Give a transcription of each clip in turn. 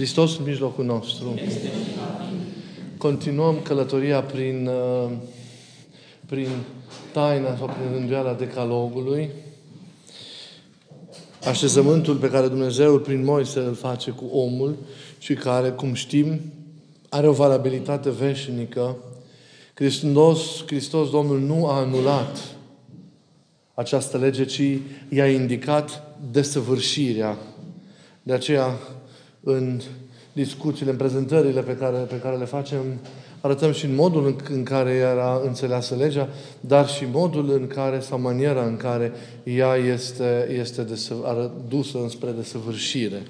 Hristos în mijlocul nostru. Continuăm călătoria prin, uh, prin taina sau prin rânduiala decalogului. Așezământul pe care Dumnezeu prin Moise îl face cu omul și care, cum știm, are o valabilitate veșnică. Hristos, Hristos Domnul nu a anulat această lege, ci i-a indicat desăvârșirea. De aceea, în discuțiile, în prezentările pe care, pe care le facem, arătăm și în modul în, în care era înțeleasă legea, dar și modul în care, sau maniera în care ea este, este desă, dusă înspre desăvârșire.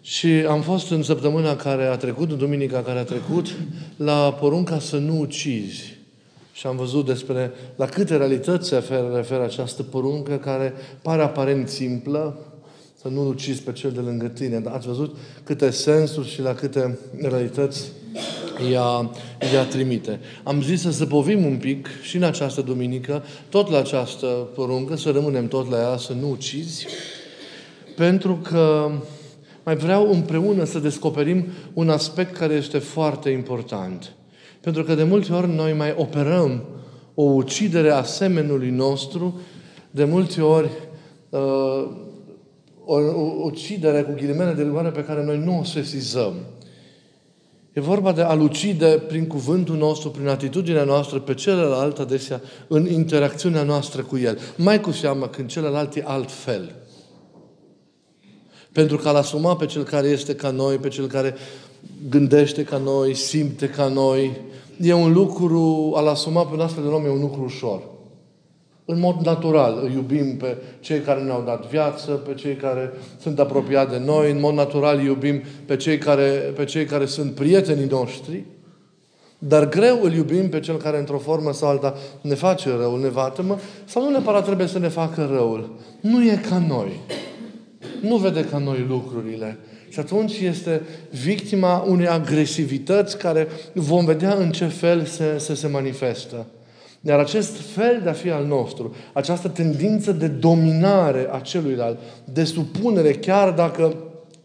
Și am fost în săptămâna care a trecut, în duminica care a trecut, la porunca să nu ucizi. Și am văzut despre la câte realități se referă, referă această poruncă care pare aparent simplă, să nu ucizi pe cel de lângă tine. Dar ați văzut câte sensuri și la câte realități ea, ea trimite. Am zis să zăpovim un pic și în această duminică, tot la această poruncă, să rămânem tot la ea, să nu ucizi, pentru că mai vreau împreună să descoperim un aspect care este foarte important. Pentru că de multe ori noi mai operăm o ucidere a semenului nostru, de multe ori uh, o, o ucidere cu ghilimele de rigoare pe care noi nu o sesizăm. E vorba de a ucide prin cuvântul nostru, prin atitudinea noastră pe celălalt adesea în interacțiunea noastră cu el. Mai cu seamă când celălalt e altfel. Pentru că a-l asuma pe cel care este ca noi, pe cel care gândește ca noi, simte ca noi, e un lucru, a-l asuma pe un astfel de om e un lucru ușor. În mod natural îi iubim pe cei care ne-au dat viață, pe cei care sunt apropiați de noi, în mod natural îi iubim pe cei care, pe cei care sunt prietenii noștri, dar greu îl iubim pe cel care într-o formă sau alta ne face răul, ne vatămă, sau nu neapărat trebuie să ne facă răul. Nu e ca noi. Nu vede ca noi lucrurile. Și atunci este victima unei agresivități care vom vedea în ce fel se, se, se manifestă. Iar acest fel de a fi al nostru, această tendință de dominare a celuilalt, de supunere, chiar dacă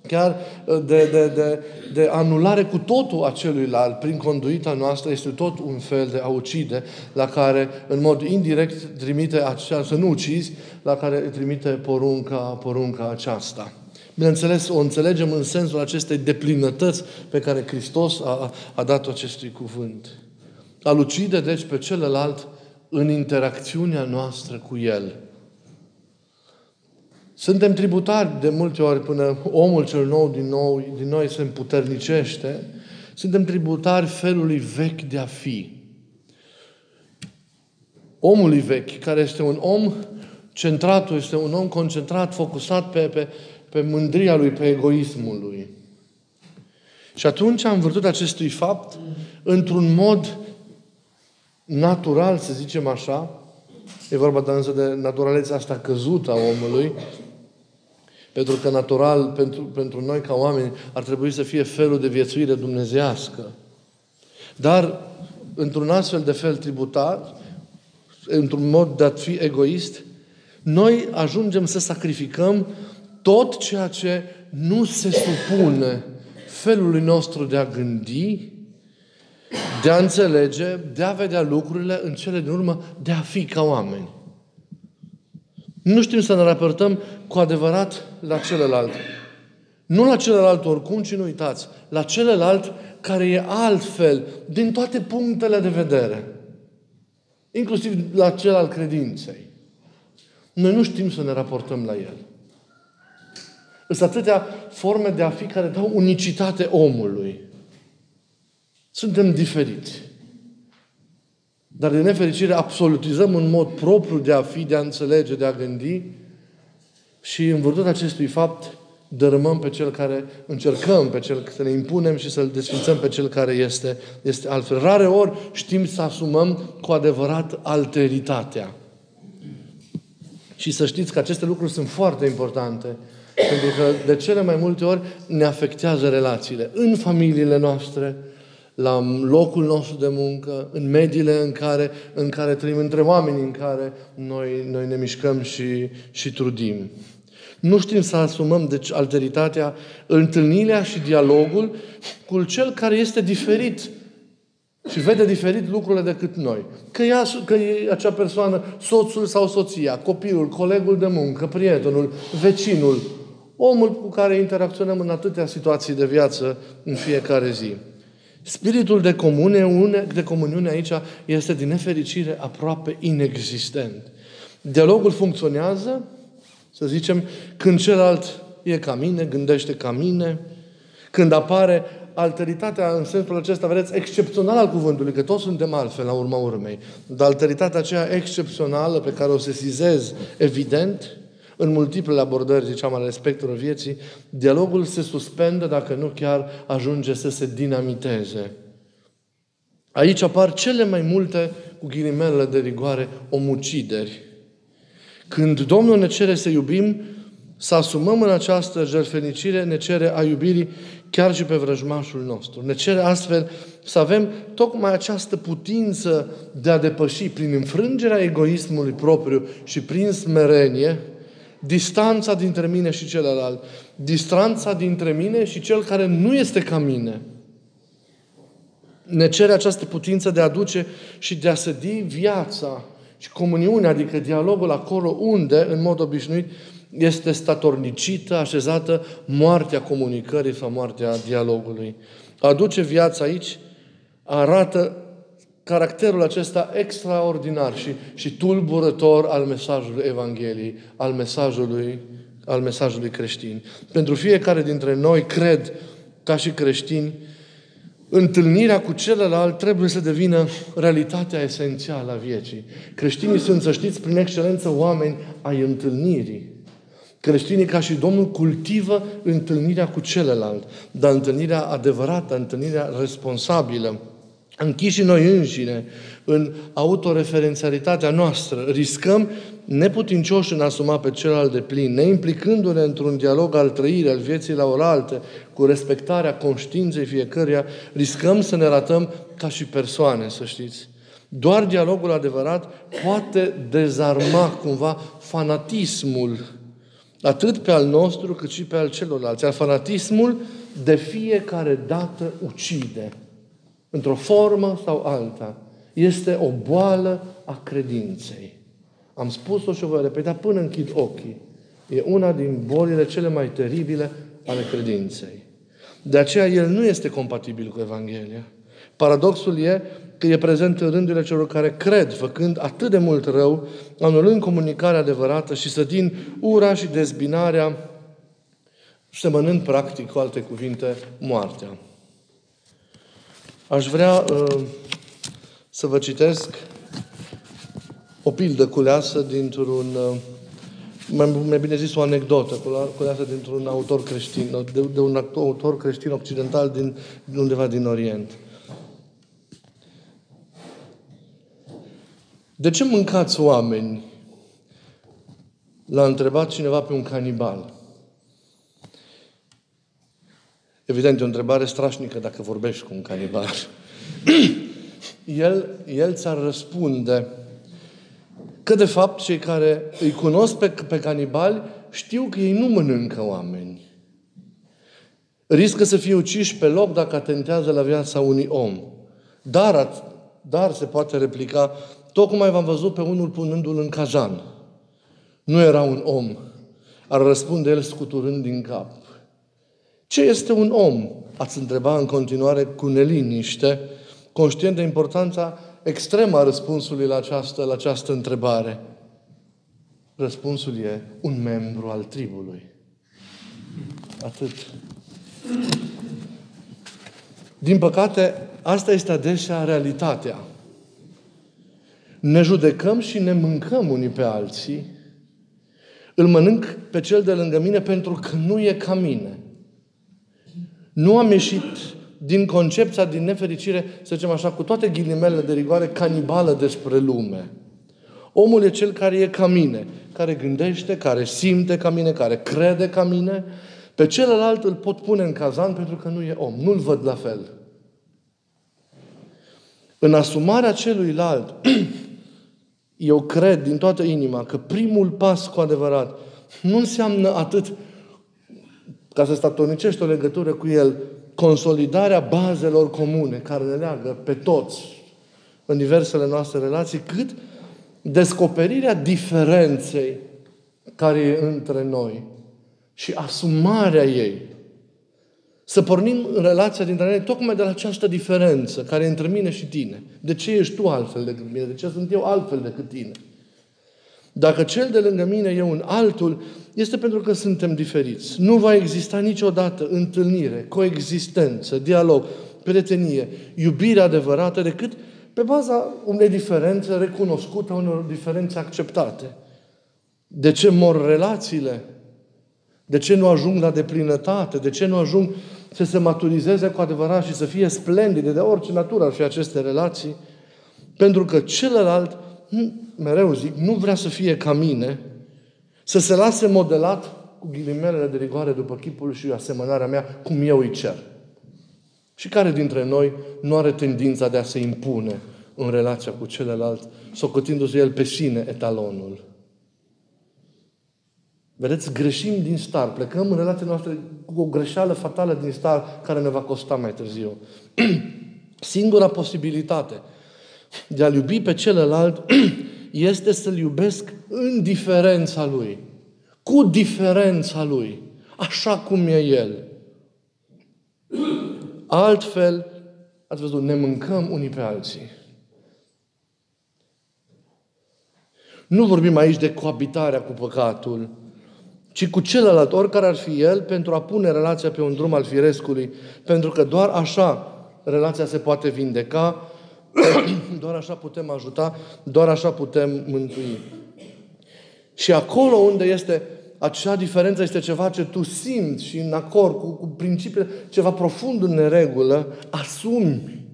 chiar uh, de, de, de, de anulare cu totul a celuilalt prin conduita noastră, este tot un fel de a ucide, la care în mod indirect trimite acea, să nu ucizi, la care trimite porunca, porunca aceasta. Bineînțeles, o înțelegem în sensul acestei deplinătăți pe care Hristos a, a dat acestui cuvânt. A ucide, deci, pe celălalt în interacțiunea noastră cu El. Suntem tributari de multe ori până omul cel nou din, nou, din noi se împuternicește. Suntem tributari felului vechi de a fi. Omului vechi, care este un om centrat, este un om concentrat, focusat pe, pe, pe mândria lui, pe egoismul lui. Și atunci am văzut acestui fapt într-un mod natural, să zicem așa, e vorba de însă de naturalețea asta căzută a omului, pentru că natural, pentru, pentru noi ca oameni, ar trebui să fie felul de viețuire dumnezească. Dar, într-un astfel de fel tributar, într-un mod de a fi egoist, noi ajungem să sacrificăm tot ceea ce nu se supune felului nostru de a gândi, de a înțelege, de a vedea lucrurile în cele din urmă, de a fi ca oameni. Nu știm să ne raportăm cu adevărat la celălalt. Nu la celălalt oricum, ci nu uitați, la celălalt care e altfel din toate punctele de vedere. Inclusiv la cel al credinței. Noi nu știm să ne raportăm la el. Sunt atâtea forme de a fi care dau unicitate omului. Suntem diferiți. Dar de nefericire absolutizăm un mod propriu de a fi, de a înțelege, de a gândi și în virtutea acestui fapt dărâmăm pe cel care, încercăm pe cel, să ne impunem și să-l desfințăm pe cel care este, este altfel. Rare ori știm să asumăm cu adevărat alteritatea. Și să știți că aceste lucruri sunt foarte importante. Pentru că de cele mai multe ori ne afectează relațiile. În familiile noastre, la locul nostru de muncă, în mediile în care, în care trăim, între oamenii în care noi, noi ne mișcăm și, și trudim. Nu știm să asumăm, deci, alteritatea, întâlnirea și dialogul cu cel care este diferit și vede diferit lucrurile decât noi. Că, ea, că e acea persoană, soțul sau soția, copilul, colegul de muncă, prietenul, vecinul, omul cu care interacționăm în atâtea situații de viață în fiecare zi. Spiritul de, comune, de comuniune aici este din nefericire aproape inexistent. Dialogul funcționează, să zicem, când celălalt e ca mine, gândește ca mine, când apare alteritatea în sensul acesta, vedeți, excepțional al cuvântului, că toți suntem altfel la urma urmei, dar alteritatea aceea excepțională pe care o sesizez evident, în multiple abordări, ziceam, ale spectrului vieții, dialogul se suspendă dacă nu chiar ajunge să se dinamiteze. Aici apar cele mai multe, cu ghilimele de rigoare, omucideri. Când Domnul ne cere să iubim, să asumăm în această jertfenicire, ne cere a iubirii chiar și pe vrăjmașul nostru. Ne cere astfel să avem tocmai această putință de a depăși prin înfrângerea egoismului propriu și prin smerenie distanța dintre mine și celălalt, distanța dintre mine și cel care nu este ca mine. Ne cere această putință de a duce și de a sădi viața și comuniunea, adică dialogul acolo unde, în mod obișnuit, este statornicită, așezată moartea comunicării sau moartea dialogului. Aduce viața aici, arată caracterul acesta extraordinar și, și tulburător al mesajului Evangheliei, al mesajului, al mesajului creștin. Pentru fiecare dintre noi, cred, ca și creștini, întâlnirea cu celălalt trebuie să devină realitatea esențială a vieții. Creștinii sunt, să știți, prin excelență oameni ai întâlnirii. Creștinii, ca și Domnul, cultivă întâlnirea cu celălalt, dar întâlnirea adevărată, întâlnirea responsabilă. Închiși noi înșine, în autoreferențialitatea noastră, riscăm neputincioși în asuma pe celălalt de plin, neimplicându-ne într-un dialog al trăirii, al vieții la oaltă, cu respectarea conștiinței fiecăruia, riscăm să ne ratăm ca și persoane, să știți. Doar dialogul adevărat poate dezarma cumva fanatismul Atât pe al nostru, cât și pe al celorlalți. Iar fanatismul de fiecare dată ucide. Într-o formă sau alta. Este o boală a credinței. Am spus-o și o voi repeta până închid ochii. E una din bolile cele mai teribile ale credinței. De aceea el nu este compatibil cu Evanghelia. Paradoxul e că e prezent în rândurile celor care cred, făcând atât de mult rău, anulând comunicarea adevărată și sădind ura și dezbinarea, semănând practic, cu alte cuvinte, moartea. Aș vrea uh, să vă citesc o pildă culeasă dintr-un, uh, mai, mai bine zis o anecdotă culeasă dintr-un autor creștin, de, de un autor creștin occidental din, din undeva din Orient. De ce mâncați oameni? L-a întrebat cineva pe un canibal. Evident, e o întrebare strașnică dacă vorbești cu un canibal. el, el ți-ar răspunde că, de fapt, cei care îi cunosc pe, pe canibali știu că ei nu mănâncă oameni. Riscă să fie uciși pe loc dacă atentează la viața unui om. Dar, dar se poate replica, Tocmai v-am văzut pe unul punându-l în cazan. Nu era un om. Ar răspunde el scuturând din cap. Ce este un om? Ați întreba în continuare cu neliniște, conștient de importanța extremă a răspunsului la această, la această întrebare. Răspunsul e un membru al tribului. Atât. Din păcate, asta este adesea realitatea ne judecăm și ne mâncăm unii pe alții, îl mănânc pe cel de lângă mine pentru că nu e ca mine. Nu am ieșit din concepția, din nefericire, să zicem așa, cu toate ghilimele de rigoare, canibală despre lume. Omul e cel care e ca mine, care gândește, care simte ca mine, care crede ca mine. Pe celălalt îl pot pune în cazan pentru că nu e om. Nu-l văd la fel. În asumarea celuilalt, Eu cred din toată inima că primul pas cu adevărat nu înseamnă atât ca să statornicești o legătură cu El, consolidarea bazelor comune care ne leagă pe toți în diversele noastre relații, cât descoperirea diferenței care e între noi și asumarea ei. Să pornim în relația dintre noi tocmai de la această diferență care e între mine și tine. De ce ești tu altfel decât mine? De ce sunt eu altfel decât tine? Dacă cel de lângă mine e un altul, este pentru că suntem diferiți. Nu va exista niciodată întâlnire, coexistență, dialog, prietenie, iubire adevărată decât pe baza unei diferențe recunoscute, unor diferențe acceptate. De ce mor relațiile? De ce nu ajung la deplinătate? De ce nu ajung să se maturizeze cu adevărat și să fie splendide de orice natură ar fi aceste relații? Pentru că celălalt, mereu zic, nu vrea să fie ca mine, să se lase modelat cu ghilimelele de rigoare după chipul și asemănarea mea, cum eu îi cer. Și care dintre noi nu are tendința de a se impune în relația cu celălalt, socotindu-se el pe sine etalonul? Vedeți, greșim din start. Plecăm în relația noastră cu o greșeală fatală din start care ne va costa mai târziu. Singura posibilitate de a-L iubi pe celălalt este să-L iubesc în diferența Lui. Cu diferența Lui. Așa cum e El. Altfel, ați văzut, ne mâncăm unii pe alții. Nu vorbim aici de coabitarea cu păcatul, ci cu celălalt, oricare ar fi el, pentru a pune relația pe un drum al firescului. Pentru că doar așa relația se poate vindeca, doar așa putem ajuta, doar așa putem mântui. Și acolo unde este acea diferență este ceva ce tu simți și în acord cu, cu principiile, ceva profund în neregulă, asumi.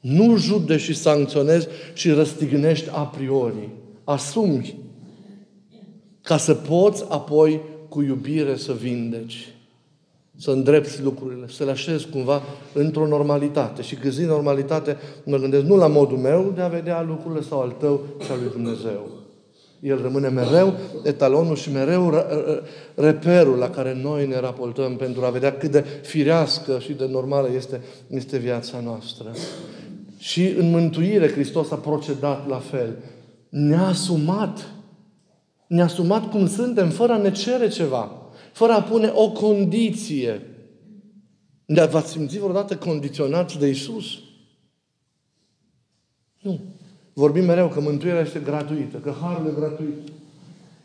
Nu jude și sancționezi și răstignești a priori. Asumi ca să poți apoi cu iubire să vindeci, să îndrepți lucrurile, să le așezi cumva într-o normalitate. Și când zic normalitate, mă gândesc nu la modul meu de a vedea lucrurile sau al tău și al lui Dumnezeu. El rămâne mereu etalonul și mereu reperul la care noi ne raportăm pentru a vedea cât de firească și de normală este, este viața noastră. Și în mântuire Hristos a procedat la fel. Ne-a asumat ne-a asumat cum suntem, fără a ne cere ceva, fără a pune o condiție. Dar v-ați simțit vreodată condiționați de Isus? Nu. Vorbim mereu că mântuirea este gratuită, că harul e gratuit.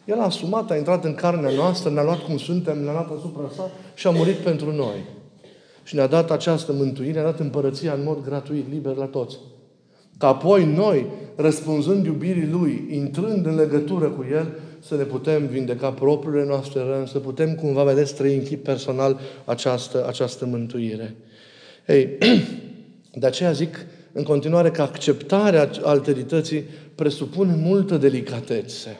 El a asumat, a intrat în carnea noastră, ne-a luat cum suntem, ne-a luat asupra sa și a murit pentru noi. Și ne-a dat această mântuire, ne-a dat împărăția în mod gratuit, liber la toți. Ca apoi noi, răspunzând iubirii Lui, intrând în legătură cu El, să ne putem vindeca propriile noastre răni, să putem cumva, vedeți, trăi în chip personal această, această mântuire. Ei, de aceea zic în continuare că acceptarea alterității presupune multă delicatețe.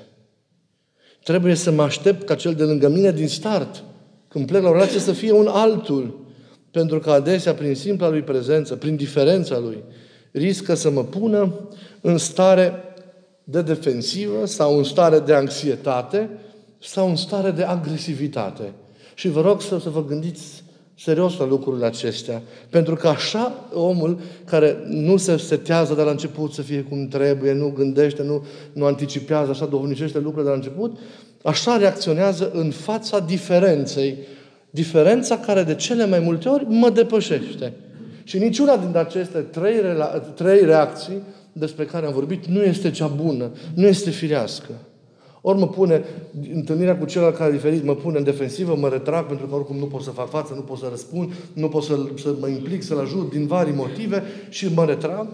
Trebuie să mă aștept ca cel de lângă mine din start, când plec la o relație, să fie un altul. Pentru că adesea, prin simpla lui prezență, prin diferența lui, riscă să mă pună în stare de defensivă sau în stare de anxietate sau în stare de agresivitate. Și vă rog să, să vă gândiți serios la lucrurile acestea. Pentru că așa omul care nu se setează de la început să fie cum trebuie, nu gândește, nu, nu anticipează, așa dovnicește lucrurile de la început, așa reacționează în fața diferenței. Diferența care de cele mai multe ori mă depășește. Și niciuna dintre aceste trei, trei reacții despre care am vorbit nu este cea bună, nu este firească. Ori mă pune, întâlnirea cu celălalt care e diferit, mă pune în defensivă, mă retrag pentru că oricum nu pot să fac față, nu pot să răspund, nu pot să, să mă implic, să-l ajut din vari motive și mă retrag.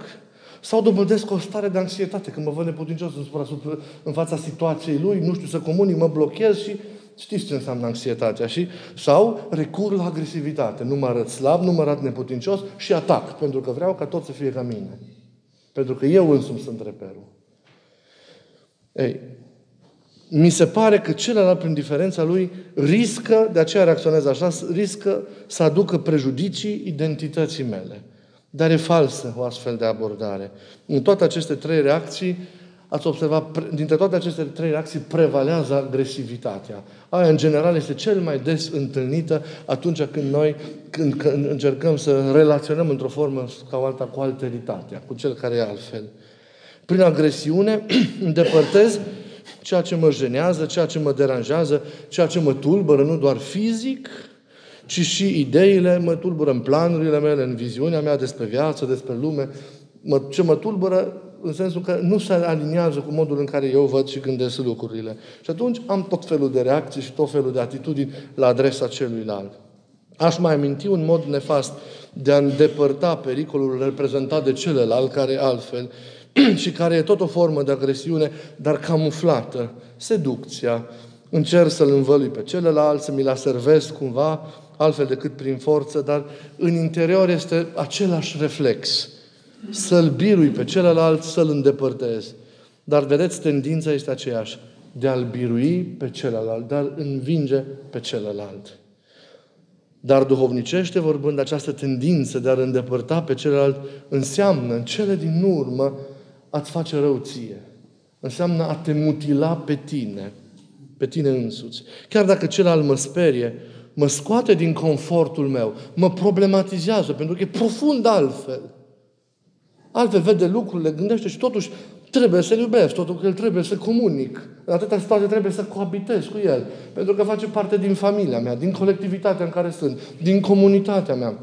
Sau dobândesc o stare de anxietate, când mă văd neputincios în, în fața situației lui, nu știu să comunic, mă blochez și știți ce înseamnă anxietatea. Și, sau recur la agresivitate. Nu mă arăt slab, nu mă arăt neputincios și atac, pentru că vreau ca tot să fie ca mine. Pentru că eu însumi sunt reperul. Ei, mi se pare că celălalt, prin diferența lui, riscă, de aceea reacționează așa, riscă să aducă prejudicii identității mele. Dar e falsă o astfel de abordare. În toate aceste trei reacții ați observat, dintre toate aceste trei reacții prevalează agresivitatea. Aia, în general, este cel mai des întâlnită atunci când noi când, când încercăm să relaționăm într-o formă sau alta cu alteritatea, cu cel care e altfel. Prin agresiune îndepărtez ceea ce mă jenează, ceea ce mă deranjează, ceea ce mă tulbură, nu doar fizic, ci și ideile mă tulbură în planurile mele, în viziunea mea despre viață, despre lume. Mă, ce mă tulbură în sensul că nu se aliniază cu modul în care eu văd și gândesc lucrurile. Și atunci am tot felul de reacții și tot felul de atitudini la adresa celuilalt. Aș mai aminti un mod nefast de a îndepărta pericolul reprezentat de celălalt, care altfel, și care e tot o formă de agresiune, dar camuflată. Seducția. Încerc să-l învălui pe celălalt, să mi l servesc cumva, altfel decât prin forță, dar în interior este același reflex. Să-l birui pe celălalt, să-l îndepărtez. Dar vedeți, tendința este aceeași. De a-l birui pe celălalt, de a-l învinge pe celălalt. Dar duhovnicește vorbind, această tendință de a-l îndepărta pe celălalt înseamnă, în cele din urmă, a-ți face rău ție. Înseamnă a te mutila pe tine, pe tine însuți. Chiar dacă celălalt mă sperie, mă scoate din confortul meu, mă problematizează, pentru că e profund altfel. Altfel vede lucrurile, gândește și totuși trebuie să-l iubesc, totul că el trebuie să comunic. În atâta situație trebuie să coabitez cu el, pentru că face parte din familia mea, din colectivitatea în care sunt, din comunitatea mea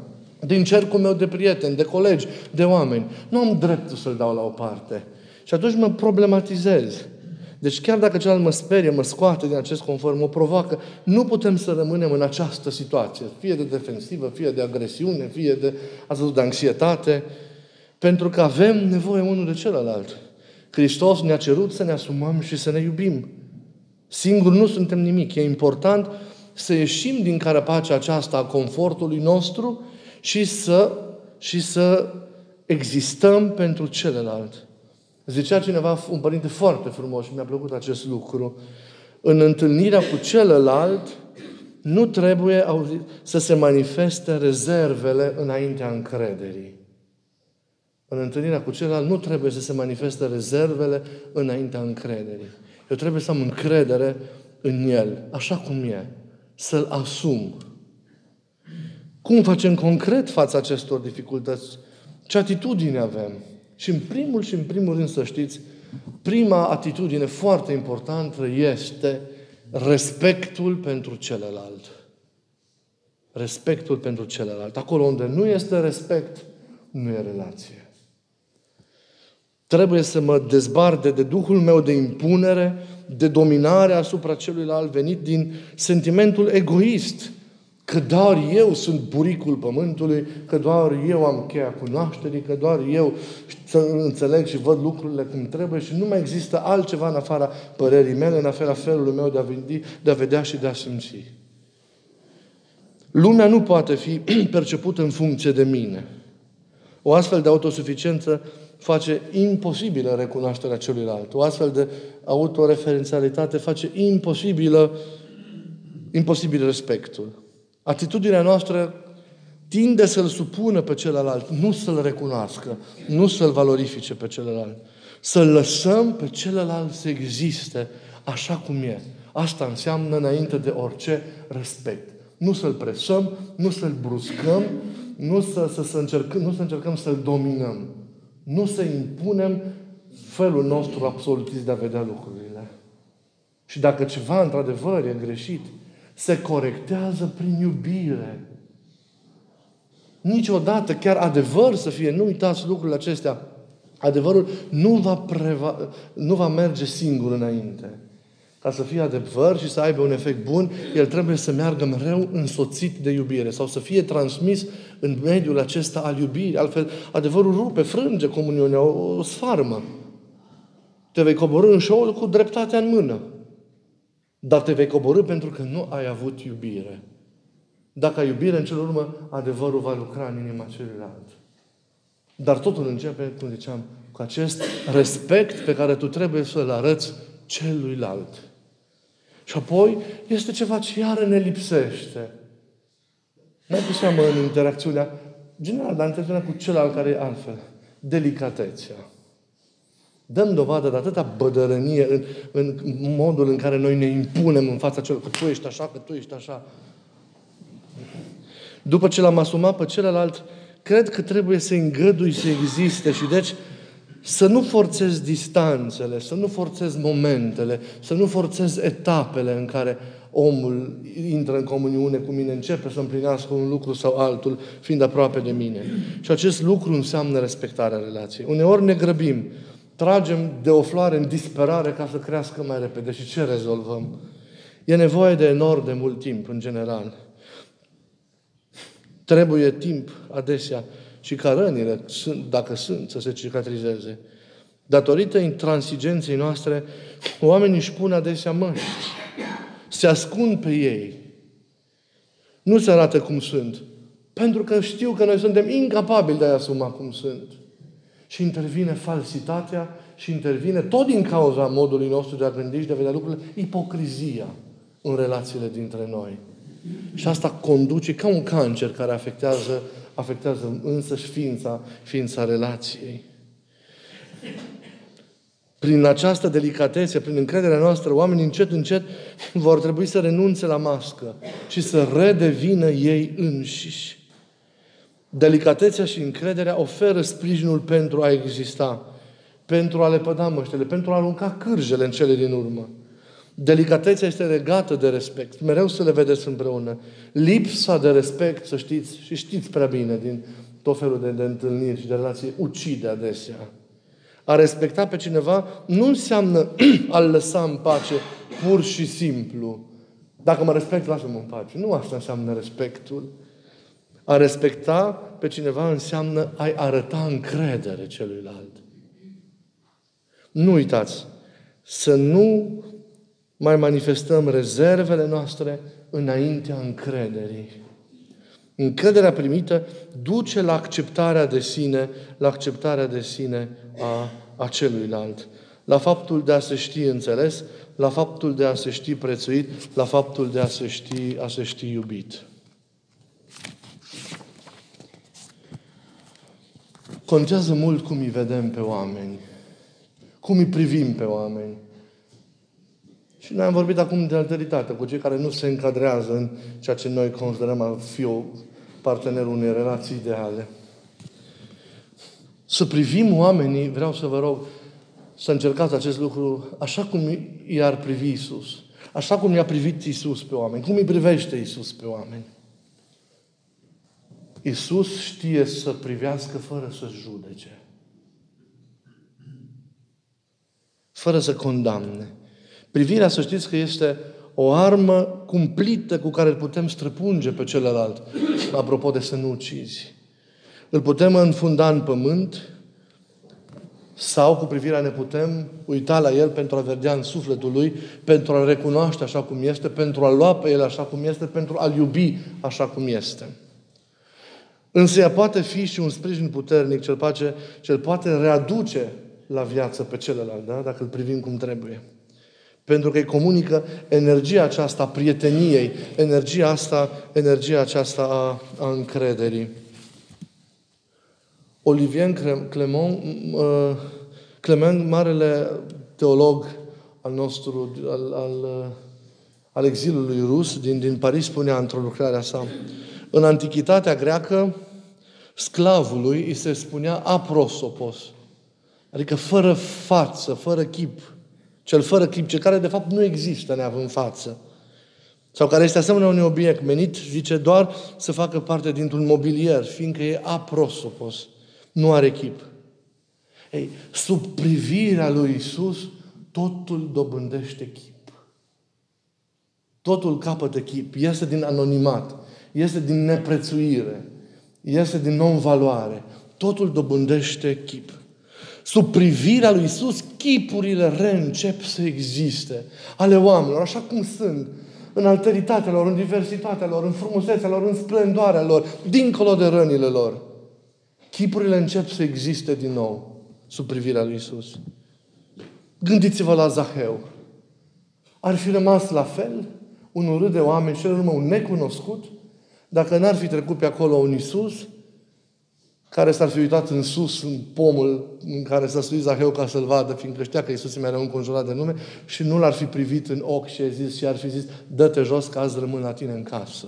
din cercul meu de prieteni, de colegi, de oameni. Nu am dreptul să-l dau la o parte. Și atunci mă problematizez. Deci chiar dacă celălalt mă sperie, mă scoate din acest confort, mă provoacă, nu putem să rămânem în această situație, fie de defensivă, fie de agresiune, fie de, ați văzut, de anxietate, pentru că avem nevoie unul de celălalt. Hristos ne-a cerut să ne asumăm și să ne iubim. Singur nu suntem nimic. E important să ieșim din carapacea aceasta a confortului nostru și să, și să existăm pentru celălalt. Zicea cineva, un părinte foarte frumos și mi-a plăcut acest lucru, în întâlnirea cu celălalt nu trebuie să se manifeste rezervele înaintea încrederii. În întâlnirea cu celălalt nu trebuie să se manifeste rezervele înaintea încrederii. Eu trebuie să am încredere în el, așa cum e. Să-l asum. Cum facem concret față acestor dificultăți? Ce atitudine avem? Și în primul și în primul rând să știți, prima atitudine foarte importantă este respectul pentru celălalt. Respectul pentru celălalt. Acolo unde nu este respect, nu e relație. Trebuie să mă dezbarde de Duhul meu de impunere, de dominare asupra celuilalt venit din sentimentul egoist Că doar eu sunt buricul pământului, că doar eu am cheia cunoașterii, că doar eu înțeleg și văd lucrurile cum trebuie și nu mai există altceva în afara părerii mele, în afara felului meu de a, vindi, de a vedea și de a simți. Lumea nu poate fi percepută în funcție de mine. O astfel de autosuficiență face imposibilă recunoașterea celuilalt. O astfel de autoreferențialitate face imposibilă, imposibil respectul. Atitudinea noastră tinde să-l supună pe celălalt, nu să-l recunoască, nu să-l valorifice pe celălalt. Să-l lăsăm pe celălalt să existe așa cum e. Asta înseamnă înainte de orice respect. Nu să-l presăm, nu să-l bruscăm, nu să, să, să, încercăm, nu să încercăm să-l dominăm. Nu să impunem felul nostru absolutist de a vedea lucrurile. Și dacă ceva într-adevăr e greșit, se corectează prin iubire. Niciodată, chiar adevăr să fie, nu uitați lucrurile acestea, adevărul nu va, preva, nu va merge singur înainte. Ca să fie adevăr și să aibă un efect bun, el trebuie să meargă mereu însoțit de iubire sau să fie transmis în mediul acesta al iubirii. Altfel, adevărul rupe, frânge comuniunea, o, o sfarmă. Te vei coborâ în șoul cu dreptatea în mână. Dar te vei coborâ pentru că nu ai avut iubire. Dacă ai iubire, în cel urmă, adevărul va lucra în inima celuilalt. Dar totul începe, cum ziceam, cu acest respect pe care tu trebuie să-l arăți celuilalt. Și apoi este ceva ce iară ne lipsește. Mai cu seamă în interacțiunea general, dar interacțiunea cu celălalt care e altfel. Delicatețea. Dăm dovadă de atâta bădărănie în, în modul în care noi ne impunem în fața celor că tu ești așa, că tu ești așa. După ce l-am asumat pe celălalt, cred că trebuie să îngădui să existe și deci să nu forțez distanțele, să nu forțez momentele, să nu forțez etapele în care omul intră în comuniune cu mine, începe să împlinească un lucru sau altul, fiind aproape de mine. Și acest lucru înseamnă respectarea relației. Uneori ne grăbim, tragem de o floare în disperare ca să crească mai repede. Și ce rezolvăm? E nevoie de enorm de mult timp, în general. Trebuie timp, adesea, și ca rănile, dacă sunt, să se cicatrizeze. Datorită intransigenței noastre, oamenii își pun adesea măști. Se ascund pe ei. Nu se arată cum sunt. Pentru că știu că noi suntem incapabili de a asuma cum sunt. Și intervine falsitatea și intervine, tot din cauza modului nostru de a gândi și de a vedea lucrurile, ipocrizia în relațiile dintre noi. Și asta conduce ca un cancer care afectează, afectează însăși ființa, ființa relației. Prin această delicatețe, prin încrederea noastră, oamenii încet, încet vor trebui să renunțe la mască și să redevină ei înșiși. Delicatețea și încrederea oferă sprijinul pentru a exista, pentru a le păda măștele, pentru a arunca cârjele în cele din urmă. Delicatețea este legată de respect. Mereu să le vedeți împreună. Lipsa de respect, să știți, și știți prea bine din tot felul de, de întâlniri și de relații, ucide adesea. A respecta pe cineva nu înseamnă a-l lăsa în pace pur și simplu. Dacă mă respect, lasă-mă în pace. Nu asta înseamnă respectul. A respecta pe cineva înseamnă a-i arăta încredere celuilalt. Nu uitați, să nu mai manifestăm rezervele noastre înaintea încrederii. Încrederea primită duce la acceptarea de sine, la acceptarea de sine a, a celuilalt. La faptul de a se ști înțeles, la faptul de a se ști prețuit, la faptul de a se ști, a se ști iubit. Contează mult cum îi vedem pe oameni, cum îi privim pe oameni. Și noi am vorbit acum de alteritate, cu cei care nu se încadrează în ceea ce noi considerăm a fi o partenerul unei relații ideale. Să privim oamenii, vreau să vă rog, să încercați acest lucru așa cum i-ar privi Isus. Așa cum i-a privit Isus pe oameni. Cum îi privește Isus pe oameni. Isus știe să privească fără să judece. Fără să condamne. Privirea, să știți că este o armă cumplită cu care îl putem străpunge pe celălalt. Apropo de să nu ucizi. Îl putem înfunda în pământ sau cu privirea ne putem uita la el pentru a vedea în sufletul lui, pentru a-l recunoaște așa cum este, pentru a-l lua pe el așa cum este, pentru a-l iubi așa cum este. Însă ea poate fi și un sprijin puternic ce poate, ce poate readuce la viață pe celălalt, da? dacă îl privim cum trebuie. Pentru că îi comunică energia aceasta a prieteniei, energia asta, energia aceasta a, a încrederii. Olivier Clement, uh, Clement, marele teolog al nostru, al, al, al exilului rus din, din Paris, spunea într-o lucrare a sa, în antichitatea greacă, sclavului îi se spunea aprosopos, adică fără față, fără chip. Cel fără chip, cel care de fapt nu există neavând față. Sau care este asemenea unui obiect menit, zice, doar să facă parte dintr-un mobilier, fiindcă e aprosopos. Nu are chip. Ei, sub privirea lui Isus, totul dobândește chip. Totul capătă chip. Iese din anonimat. Iese din neprețuire. Iese din non-valoare. Totul dobândește chip. Sub privirea lui Isus, chipurile reîncep să existe. Ale oamenilor, așa cum sunt. În alteritatea lor, în diversitatea lor, în frumusețea lor, în splendoarea lor, dincolo de rănile lor. Chipurile încep să existe din nou sub privirea lui Isus. Gândiți-vă la Zaheu. Ar fi rămas la fel un râd de oameni și urmă un necunoscut dacă n-ar fi trecut pe acolo un Isus care s-ar fi uitat în sus, în pomul în care s-a suit Zaheu ca să-l vadă, fiindcă știa că Iisus mai era înconjurat de nume și nu l-ar fi privit în ochi și a zis și ar fi zis, dă-te jos că azi rămân la tine în casă.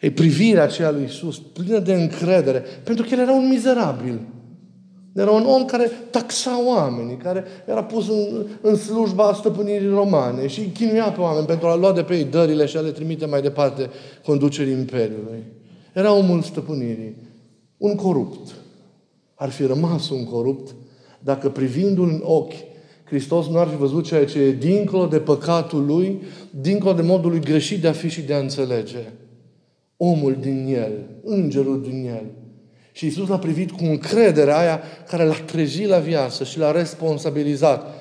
E privirea aceea lui Iisus, plină de încredere, pentru că el era un mizerabil. Era un om care taxa oamenii, care era pus în, în slujba stăpânirii romane și chinuia pe oameni pentru a lua de pe ei dările și a le trimite mai departe conducerii Imperiului. Era omul stăpânirii. Un corupt. Ar fi rămas un corupt dacă privindu-l în ochi Hristos nu ar fi văzut ceea ce e dincolo de păcatul lui, dincolo de modul lui greșit de a fi și de a înțelege. Omul din el, îngerul din el. Și Isus l-a privit cu încredere aia care l-a trezit la viață și l-a responsabilizat.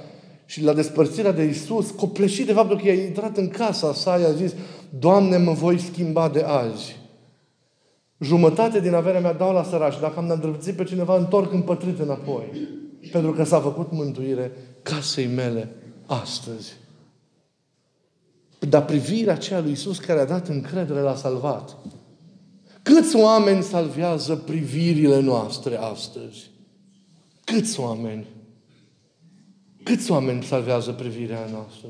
Și la despărțirea de Isus, copleșit de faptul că i-a intrat în casa sa, i-a zis, Doamne, mă voi schimba de azi. Jumătate din averea mea dau la sărași. Dacă am îndreptățit pe cineva, întorc împătrit înapoi. Pentru că s-a făcut mântuire casei mele astăzi. Dar privirea aceea lui Isus care a dat încredere l-a salvat. Câți oameni salvează privirile noastre astăzi? Câți oameni? Câți oameni salvează privirea noastră?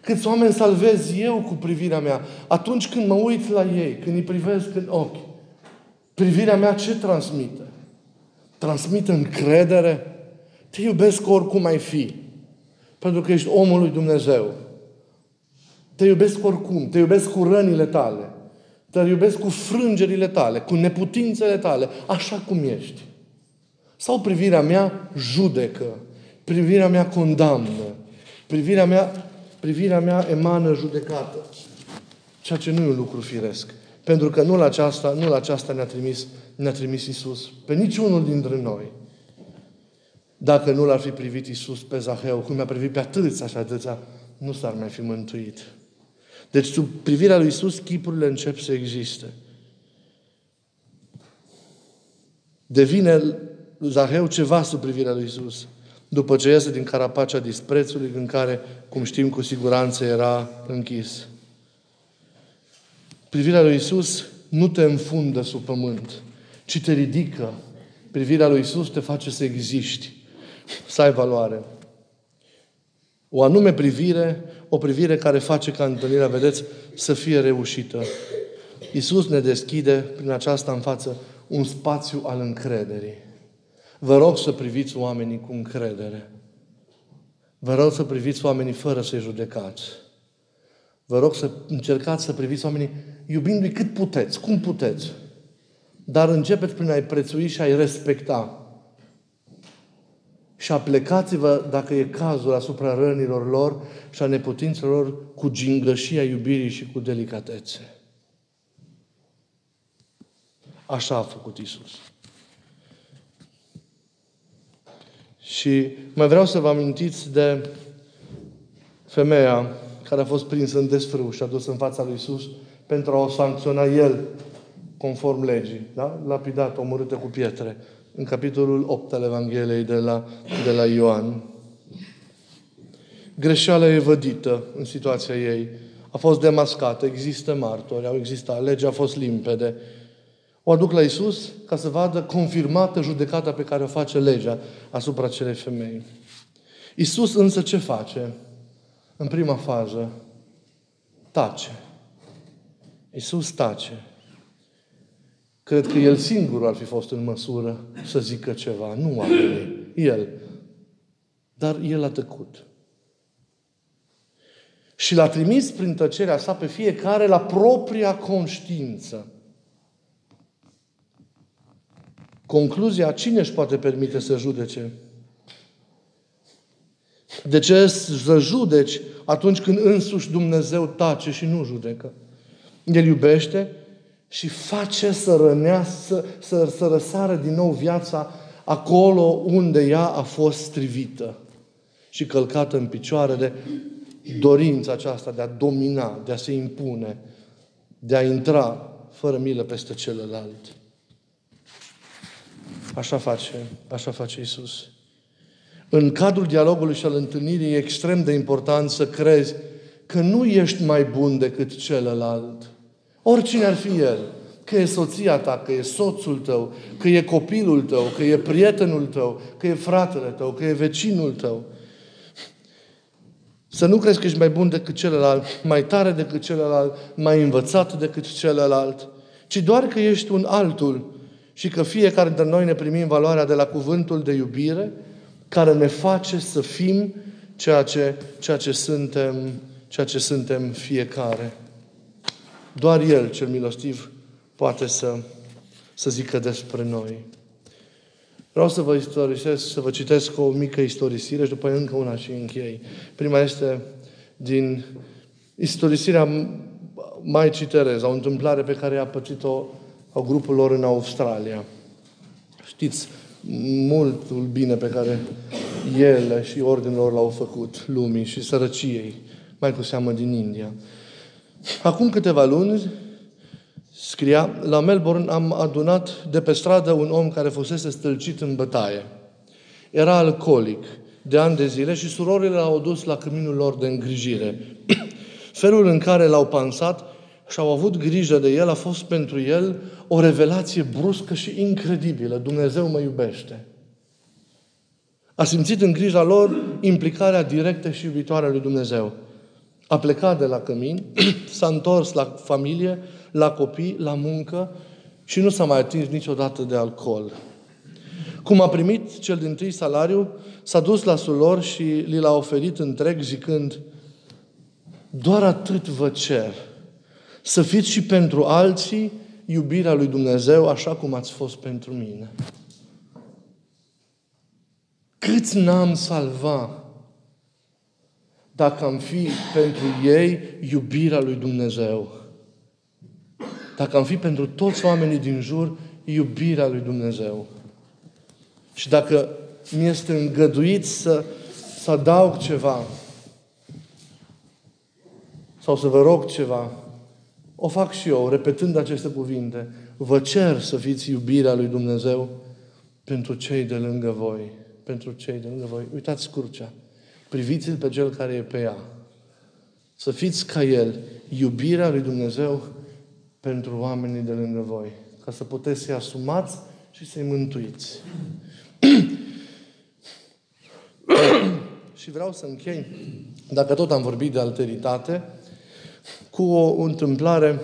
Câți oameni salvez eu cu privirea mea atunci când mă uit la ei, când îi privesc în ochi? Privirea mea ce transmite? Transmite încredere? Te iubesc oricum ai fi. Pentru că ești omul lui Dumnezeu. Te iubesc oricum. Te iubesc cu rănile tale. Te iubesc cu frângerile tale, cu neputințele tale, așa cum ești. Sau privirea mea judecă. Privirea mea condamnă. Privirea mea, privirea mea emană judecată. Ceea ce nu e un lucru firesc. Pentru că nu la aceasta, nu la aceasta ne-a trimis, ne-a trimis Isus. Pe niciunul dintre noi. Dacă nu l-ar fi privit Isus pe Zaheu, cum a privit pe atâția și atâția, nu s-ar mai fi mântuit. Deci sub privirea lui Isus, chipurile încep să existe. Devine Zaheu ceva sub privirea lui Isus. După ce iese din carapacea disprețului în care, cum știm cu siguranță, era închis. Privirea lui Isus nu te înfundă sub pământ, ci te ridică. Privirea lui Isus te face să existi, să ai valoare. O anume privire, o privire care face ca întâlnirea, vedeți, să fie reușită. Iisus ne deschide prin aceasta în față un spațiu al încrederii. Vă rog să priviți oamenii cu încredere. Vă rog să priviți oamenii fără să-i judecați. Vă rog să încercați să priviți oamenii iubindu-i cât puteți, cum puteți. Dar începeți prin a-i prețui și a-i respecta. Și aplecați-vă, dacă e cazul, asupra rănilor lor și a neputințelor lor cu gingășia iubirii și cu delicatețe. Așa a făcut Isus. Și mai vreau să vă amintiți de femeia care a fost prinsă în desfrâu și adus în fața lui Isus pentru a o sancționa El conform legii. Da? Lapidat, omorâtă cu pietre. În capitolul 8 al Evangheliei de la, de la Ioan. Greșeala e vădită în situația ei. A fost demascată, există martori, au existat, legea a fost limpede. O aduc la Isus ca să vadă confirmată judecata pe care o face legea asupra acelei femei. Isus însă ce face? În prima fază, tace. Isus tace. Cred că El singur ar fi fost în măsură să zică ceva, nu oamenii, El. Dar El a tăcut. Și l-a trimis prin tăcerea sa pe fiecare la propria conștiință. Concluzia, cine își poate permite să judece? De ce să judeci atunci când însuși Dumnezeu tace și nu judecă? El iubește și face să rănească, să, să răsară din nou viața acolo unde ea a fost strivită și călcată în picioare de dorința aceasta de a domina, de a se impune, de a intra fără milă peste celălalt. Așa face, așa face Isus. În cadrul dialogului și al întâlnirii e extrem de important să crezi că nu ești mai bun decât celălalt. Oricine ar fi el. Că e soția ta, că e soțul tău, că e copilul tău, că e prietenul tău, că e fratele tău, că e vecinul tău. Să nu crezi că ești mai bun decât celălalt, mai tare decât celălalt, mai învățat decât celălalt, ci doar că ești un altul și că fiecare dintre noi ne primim valoarea de la cuvântul de iubire care ne face să fim ceea ce, ceea ce, suntem, ceea ce suntem fiecare. Doar El, cel milostiv, poate să, să zică despre noi. Vreau să vă istorisesc, să vă citesc o mică istorisire și după încă una și închei. Prima este din istorisirea Maicii Tereza, o întâmplare pe care a pățit-o a grupul lor în Australia. Știți multul bine pe care ele și ordinul lor l-au făcut lumii și sărăciei, mai cu seamă din India. Acum câteva luni, scria, la Melbourne am adunat de pe stradă un om care fusese stâlcit în bătaie. Era alcoolic de ani de zile și surorile l-au dus la căminul lor de îngrijire. Felul în care l-au pansat și au avut grijă de el a fost pentru el o revelație bruscă și incredibilă. Dumnezeu mă iubește. A simțit în grija lor implicarea directă și iubitoare a lui Dumnezeu. A plecat de la cămin, s-a întors la familie, la copii, la muncă și nu s-a mai atins niciodată de alcool. Cum a primit cel din tâi salariu, s-a dus la sulor și li l-a oferit întreg zicând doar atât vă cer, să fiți și pentru alții iubirea lui Dumnezeu așa cum ați fost pentru mine. Câți n-am salva dacă am fi pentru ei iubirea lui Dumnezeu? Dacă am fi pentru toți oamenii din jur iubirea lui Dumnezeu. Și dacă mi este îngăduit să, să adaug ceva sau să vă rog ceva, o fac și eu, repetând aceste cuvinte. Vă cer să fiți iubirea lui Dumnezeu pentru cei de lângă voi. Pentru cei de lângă voi. Uitați crucea. Priviți-l pe cel care e pe ea. Să fiți ca el, iubirea lui Dumnezeu pentru oamenii de lângă voi. Ca să puteți să-i asumați și să-i mântuiți. și vreau să închei, dacă tot am vorbit de alteritate, cu o întâmplare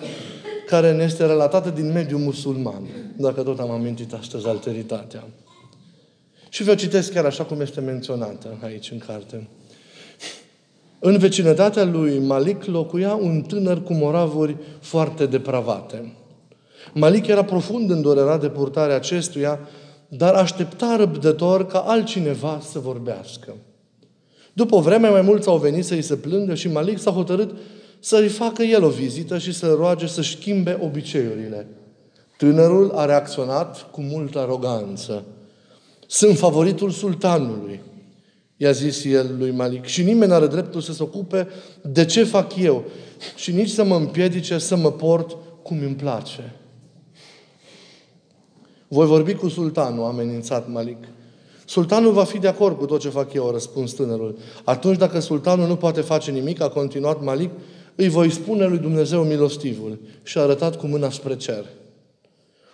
care ne este relatată din mediul musulman, dacă tot am amintit astăzi alteritatea. Și vă citesc chiar așa cum este menționată aici în carte. În vecinătatea lui Malik locuia un tânăr cu moravuri foarte depravate. Malik era profund îndurerat de purtarea acestuia, dar aștepta răbdător ca altcineva să vorbească. După o vreme, mai mulți au venit să-i se plângă și Malik s-a hotărât să-i facă el o vizită și să roage să schimbe obiceiurile. Tânărul a reacționat cu multă aroganță. Sunt favoritul sultanului, i-a zis el lui Malik. Și nimeni nu are dreptul să se ocupe de ce fac eu și nici să mă împiedice să mă port cum îmi place. Voi vorbi cu sultanul, a amenințat Malik. Sultanul va fi de acord cu tot ce fac eu, a răspuns tânărul. Atunci, dacă sultanul nu poate face nimic, a continuat Malik, îi voi spune lui Dumnezeu milostivul. Și a arătat cu mâna spre cer.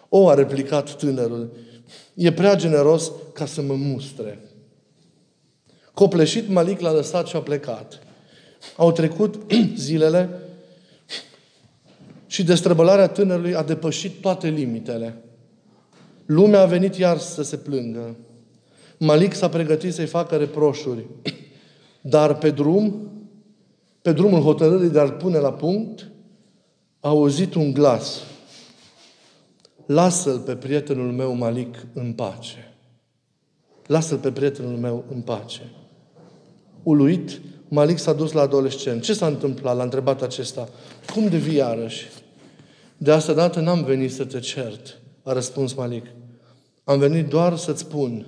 O, a replicat tânărul, e prea generos ca să mă mustre. Copleșit, Malik l-a lăsat și a plecat. Au trecut zilele și destrăbălarea tânărului a depășit toate limitele. Lumea a venit iar să se plângă. Malik s-a pregătit să-i facă reproșuri. Dar pe drum, pe drumul hotărârii de a-l pune la punct, a auzit un glas. Lasă-l pe prietenul meu Malik în pace. Lasă-l pe prietenul meu în pace. Uluit, Malik s-a dus la adolescent. Ce s-a întâmplat? L-a întrebat acesta. Cum devii iarăși? De asta dată n-am venit să te cert, a răspuns Malik. Am venit doar să-ți spun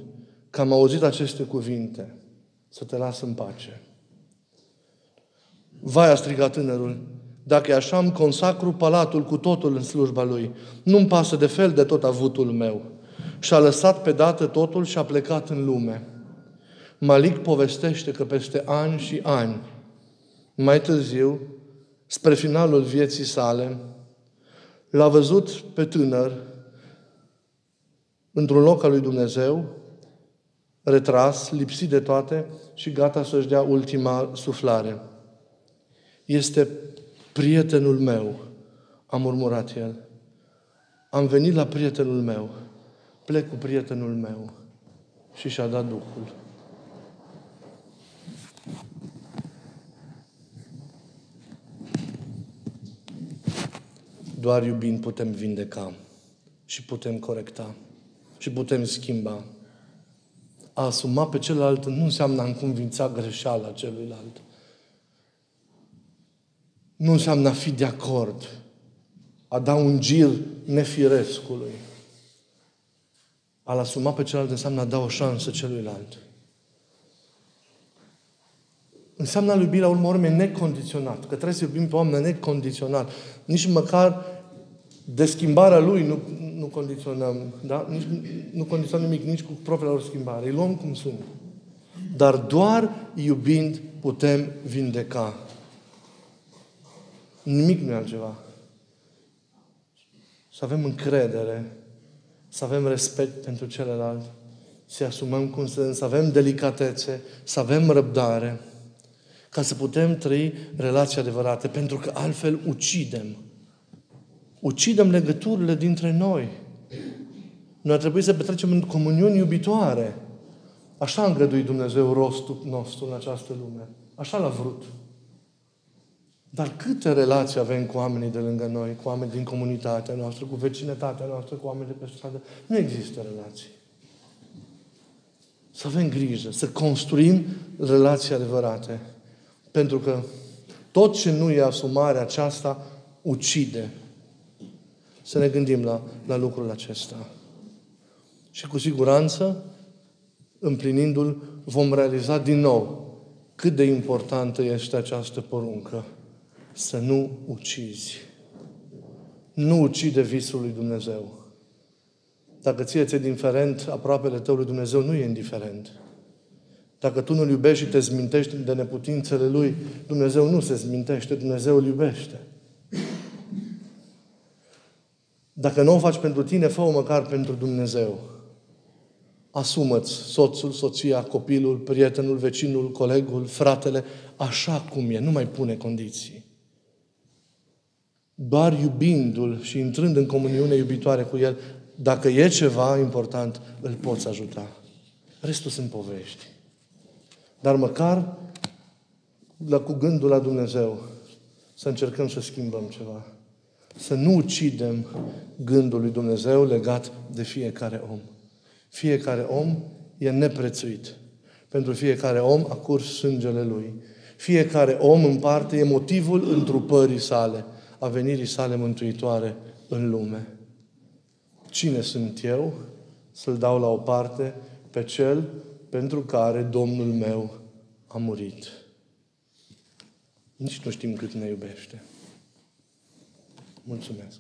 că am auzit aceste cuvinte. Să te las în pace. Vai, a strigat tânărul, dacă e așa, îmi consacru palatul cu totul în slujba lui. Nu-mi pasă de fel de tot avutul meu. Și a lăsat pe dată totul și a plecat în lume. Malik povestește că peste ani și ani, mai târziu, spre finalul vieții sale, l-a văzut pe tânăr într-un loc al lui Dumnezeu, retras, lipsit de toate și gata să-și dea ultima suflare. Este prietenul meu, a murmurat el. Am venit la prietenul meu, plec cu prietenul meu și și-a dat Duhul. Doar iubind putem vindeca și putem corecta și putem schimba. A asuma pe celălalt nu înseamnă a înconvința greșeala celuilalt. Nu înseamnă a fi de acord, a da un gir nefirescului. A-l asuma pe celălalt înseamnă a da o șansă celuilalt. Înseamnă a iubi la urmă urme necondiționat. Că trebuie să iubim pe oameni necondiționat. Nici măcar de schimbarea lui nu, nu condiționăm, da? Nici, nu condiționăm nimic, nici cu propria lor schimbare. Îi luăm cum sunt. Dar doar iubind putem vindeca. Nimic nu e altceva. Să avem încredere, să avem respect pentru celălalt, să asumăm cum sunt, să avem delicatețe, să avem răbdare, ca să putem trăi relații adevărate, pentru că altfel ucidem ucidem legăturile dintre noi. Noi ar trebui să petrecem în comuniuni iubitoare. Așa a îngăduit Dumnezeu rostul nostru în această lume. Așa l-a vrut. Dar câte relații avem cu oamenii de lângă noi, cu oamenii din comunitatea noastră, cu vecinătatea noastră, cu oamenii de pe stradă? Nu există relații. Să avem grijă, să construim relații adevărate. Pentru că tot ce nu e asumarea aceasta ucide să ne gândim la, la lucrul acesta. Și cu siguranță, împlinindu-l, vom realiza din nou cât de importantă este această poruncă. Să nu ucizi. Nu ucide visul lui Dumnezeu. Dacă ție ți-e indiferent, aproapele tău lui Dumnezeu nu e indiferent. Dacă tu nu-L iubești și te zmintești de neputințele Lui, Dumnezeu nu se zmintește, Dumnezeu îl iubește. Dacă nu o faci pentru tine, fă-o măcar pentru Dumnezeu. Asumă-ți soțul, soția, copilul, prietenul, vecinul, colegul, fratele, așa cum e. Nu mai pune condiții. Doar iubindu-l și intrând în comuniune iubitoare cu el, dacă e ceva important, îl poți ajuta. Restul sunt povești. Dar măcar la, cu gândul la Dumnezeu să încercăm să schimbăm ceva să nu ucidem gândul lui Dumnezeu legat de fiecare om. Fiecare om e neprețuit. Pentru fiecare om a curs sângele lui. Fiecare om în parte e motivul întrupării sale, a venirii sale mântuitoare în lume. Cine sunt eu să-l dau la o parte pe cel pentru care Domnul meu a murit? Nici nu știm cât ne iubește. Mulțumesc!